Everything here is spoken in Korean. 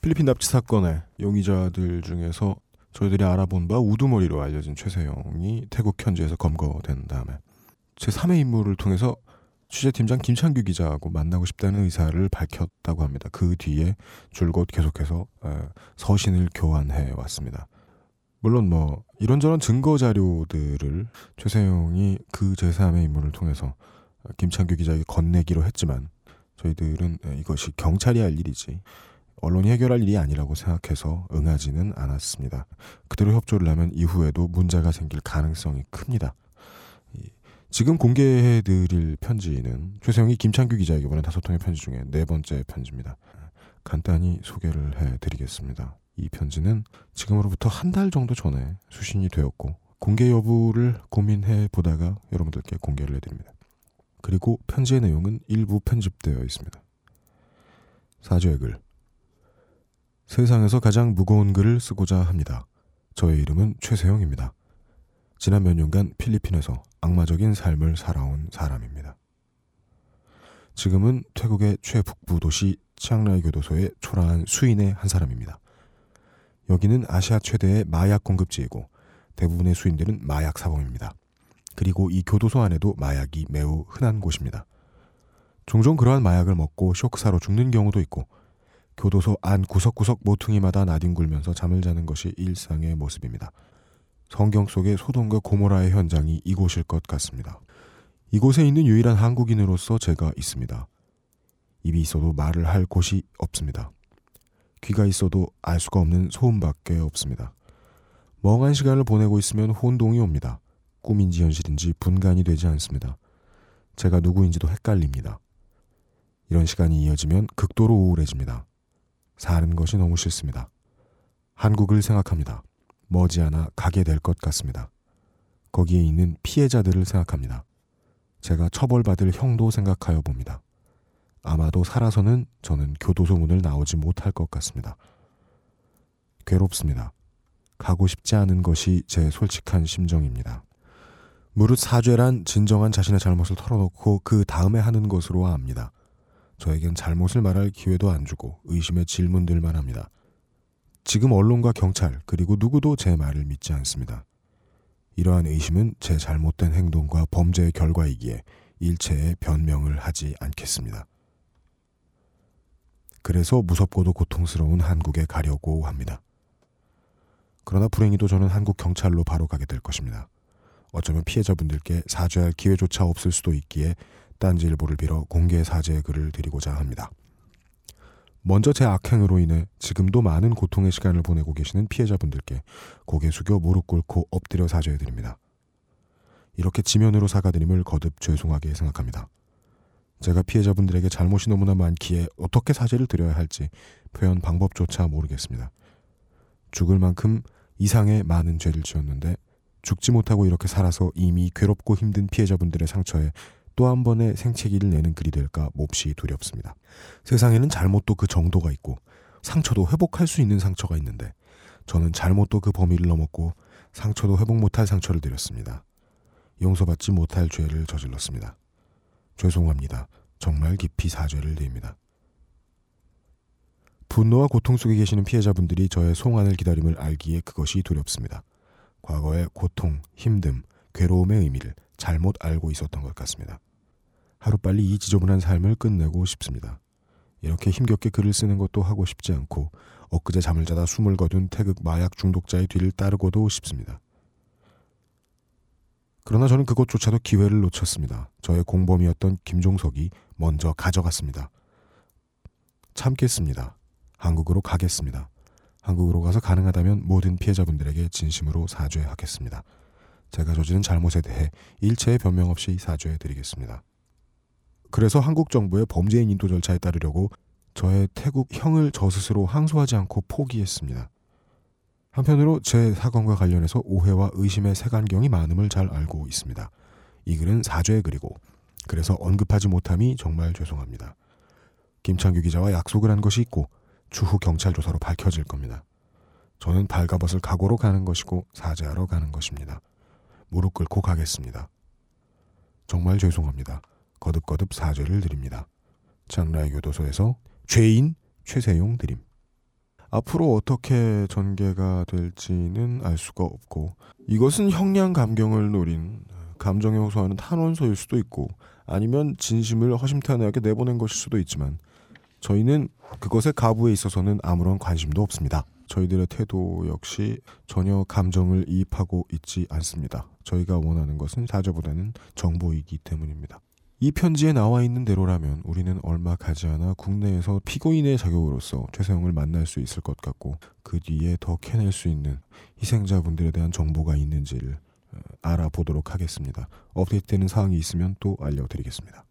필리핀 납치 사건의 용의자들 중에서 저희들이 알아본 바 우두머리로 알려진 최세영이 태국 현지에서 검거된 다음에 제 3의 임무를 통해서 취재팀장 김창규 기자하고 만나고 싶다는 의사를 밝혔다고 합니다. 그 뒤에 줄곧 계속해서 서신을 교환해 왔습니다. 물론 뭐 이런저런 증거 자료들을 최세영이 그 제3의 임무를 통해서 김창규 기자에게 건네기로 했지만 저희들은 이것이 경찰이 할 일이지 언론이 해결할 일이 아니라고 생각해서 응하지는 않았습니다. 그대로 협조를 하면 이후에도 문제가 생길 가능성이 큽니다. 지금 공개해드릴 편지는 최세영이 김창규 기자에게 보낸 다섯 통의 편지 중에 네 번째 편지입니다. 간단히 소개를 해드리겠습니다. 이 편지는 지금으로부터 한 달 정도 전에 수신이 되었고 공개 여부를 고민해 보다가 여러분들께 공개를 해드립니다. 그리고 편지의 내용은 일부 편집되어 있습니다. 사죄의 글. 세상에서 가장 무거운 글을 쓰고자 합니다. 저의 이름은 최세영입니다. 지난 몇 년간 필리핀에서 악마적인 삶을 살아온 사람입니다. 지금은 태국의 최북부 도시 치앙라이 교도소의 초라한 수인의 한 사람입니다. 여기는 아시아 최대의 마약 공급지이고 대부분의 수인들은 마약 사범입니다. 그리고 이 교도소 안에도 마약이 매우 흔한 곳입니다. 종종 그러한 마약을 먹고 쇼크사로 죽는 경우도 있고 교도소 안 구석구석 모퉁이마다 나뒹굴면서 잠을 자는 것이 일상의 모습입니다. 성경 속의 소돔과 고모라의 현장이 이곳일 것 같습니다. 이곳에 있는 유일한 한국인으로서 제가 있습니다. 입이 있어도 말을 할 곳이 없습니다. 귀가 있어도 알 수가 없는 소음밖에 없습니다. 멍한 시간을 보내고 있으면 혼동이 옵니다. 꿈인지 현실인지 분간이 되지 않습니다. 제가 누구인지도 헷갈립니다. 이런 시간이 이어지면 극도로 우울해집니다. 사는 것이 너무 싫습니다. 한국을 생각합니다. 머지않아 가게 될 것 같습니다. 거기에 있는 피해자들을 생각합니다. 제가 처벌받을 형도 생각하여 봅니다. 아마도 살아서는 저는 교도소 문을 나오지 못할 것 같습니다. 괴롭습니다. 가고 싶지 않은 것이 제 솔직한 심정입니다. 무릇 사죄란 진정한 자신의 잘못을 털어놓고 그 다음에 하는 것으로 압니다. 저에겐 잘못을 말할 기회도 안 주고 의심의 질문들만 합니다. 지금 언론과 경찰 그리고 누구도 제 말을 믿지 않습니다. 이러한 의심은 제 잘못된 행동과 범죄의 결과이기에 일체의 변명을 하지 않겠습니다. 그래서 무섭고도 고통스러운 한국에 가려고 합니다. 그러나 불행히도 저는 한국 경찰로 바로 가게 될 것입니다. 어쩌면 피해자분들께 사죄할 기회조차 없을 수도 있기에 딴지일보를 빌어 공개 사죄의 글을 드리고자 합니다. 먼저 제 악행으로 인해 지금도 많은 고통의 시간을 보내고 계시는 피해자분들께 고개 숙여 무릎 꿇고 엎드려 사죄해드립니다. 이렇게 지면으로 사과드림을 거듭 죄송하게 생각합니다. 제가 피해자분들에게 잘못이 너무나 많기에 어떻게 사죄를 드려야 할지 표현 방법조차 모르겠습니다. 죽을 만큼 이상의 많은 죄를 지었는데 죽지 못하고 이렇게 살아서 이미 괴롭고 힘든 피해자분들의 상처에 또 한 번의 생채기를 내는 글이 될까 몹시 두렵습니다. 세상에는 잘못도 그 정도가 있고 상처도 회복할 수 있는 상처가 있는데 저는 잘못도 그 범위를 넘었고 상처도 회복 못할 상처를 드렸습니다. 용서받지 못할 죄를 저질렀습니다. 죄송합니다. 정말 깊이 사죄를 드립니다. 분노와 고통 속에 계시는 피해자분들이 저의 송환을 기다림을 알기에 그것이 두렵습니다. 과거의 고통, 힘듦, 괴로움의 의미를 잘못 알고 있었던 것 같습니다. 하루빨리 이 지저분한 삶을 끝내고 싶습니다. 이렇게 힘겹게 글을 쓰는 것도 하고 싶지 않고 엊그제 잠을 자다 숨을 거둔 태극 마약 중독자의 뒤를 따르고도 싶습니다. 그러나 저는 그것조차도 기회를 놓쳤습니다. 저의 공범이었던 김종석이 먼저 가져갔습니다. 참겠습니다. 한국으로 가겠습니다. 한국으로 가서 가능하다면 모든 피해자분들에게 진심으로 사죄하겠습니다. 제가 저지른 잘못에 대해 일체의 변명 없이 사죄해 드리겠습니다. 그래서 한국 정부의 범죄인 인도 절차에 따르려고 저의 태국 형을 저 스스로 항소하지 않고 포기했습니다. 한편으로 제 사건과 관련해서 오해와 의심의 색안경이 많음을 잘 알고 있습니다. 이 글은 사죄의 글이고 그래서 언급하지 못함이 정말 죄송합니다. 김창규 기자와 약속을 한 것이 있고 추후 경찰 조사로 밝혀질 겁니다. 저는 발가벗을 각오로 가는 것이고 사죄하러 가는 것입니다. 무릎 꿇고 가겠습니다. 정말 죄송합니다. 거듭거듭 사죄를 드립니다. 장라의 교도소에서 죄인 최세용 드림. 앞으로 어떻게 전개가 될지는 알 수가 없고 이것은 형량 감경을 노린 감정에 호소하는 탄원서일 수도 있고 아니면 진심을 허심탄회하게 내보낸 것일 수도 있지만 저희는 그것의 가부에 있어서는 아무런 관심도 없습니다. 저희들의 태도 역시 전혀 감정을 이입하고 있지 않습니다. 저희가 원하는 것은 사죄보다는 정보이기 때문입니다. 이 편지에 나와 있는 대로라면 우리는 얼마 가지 않아 국내에서 피고인의 자격으로서 최세영을 만날 수 있을 것 같고 그 뒤에 더 캐낼 수 있는 희생자분들에 대한 정보가 있는지를 어, 알아보도록 하겠습니다. 업데이트되는 사항이 있으면 또 알려드리겠습니다.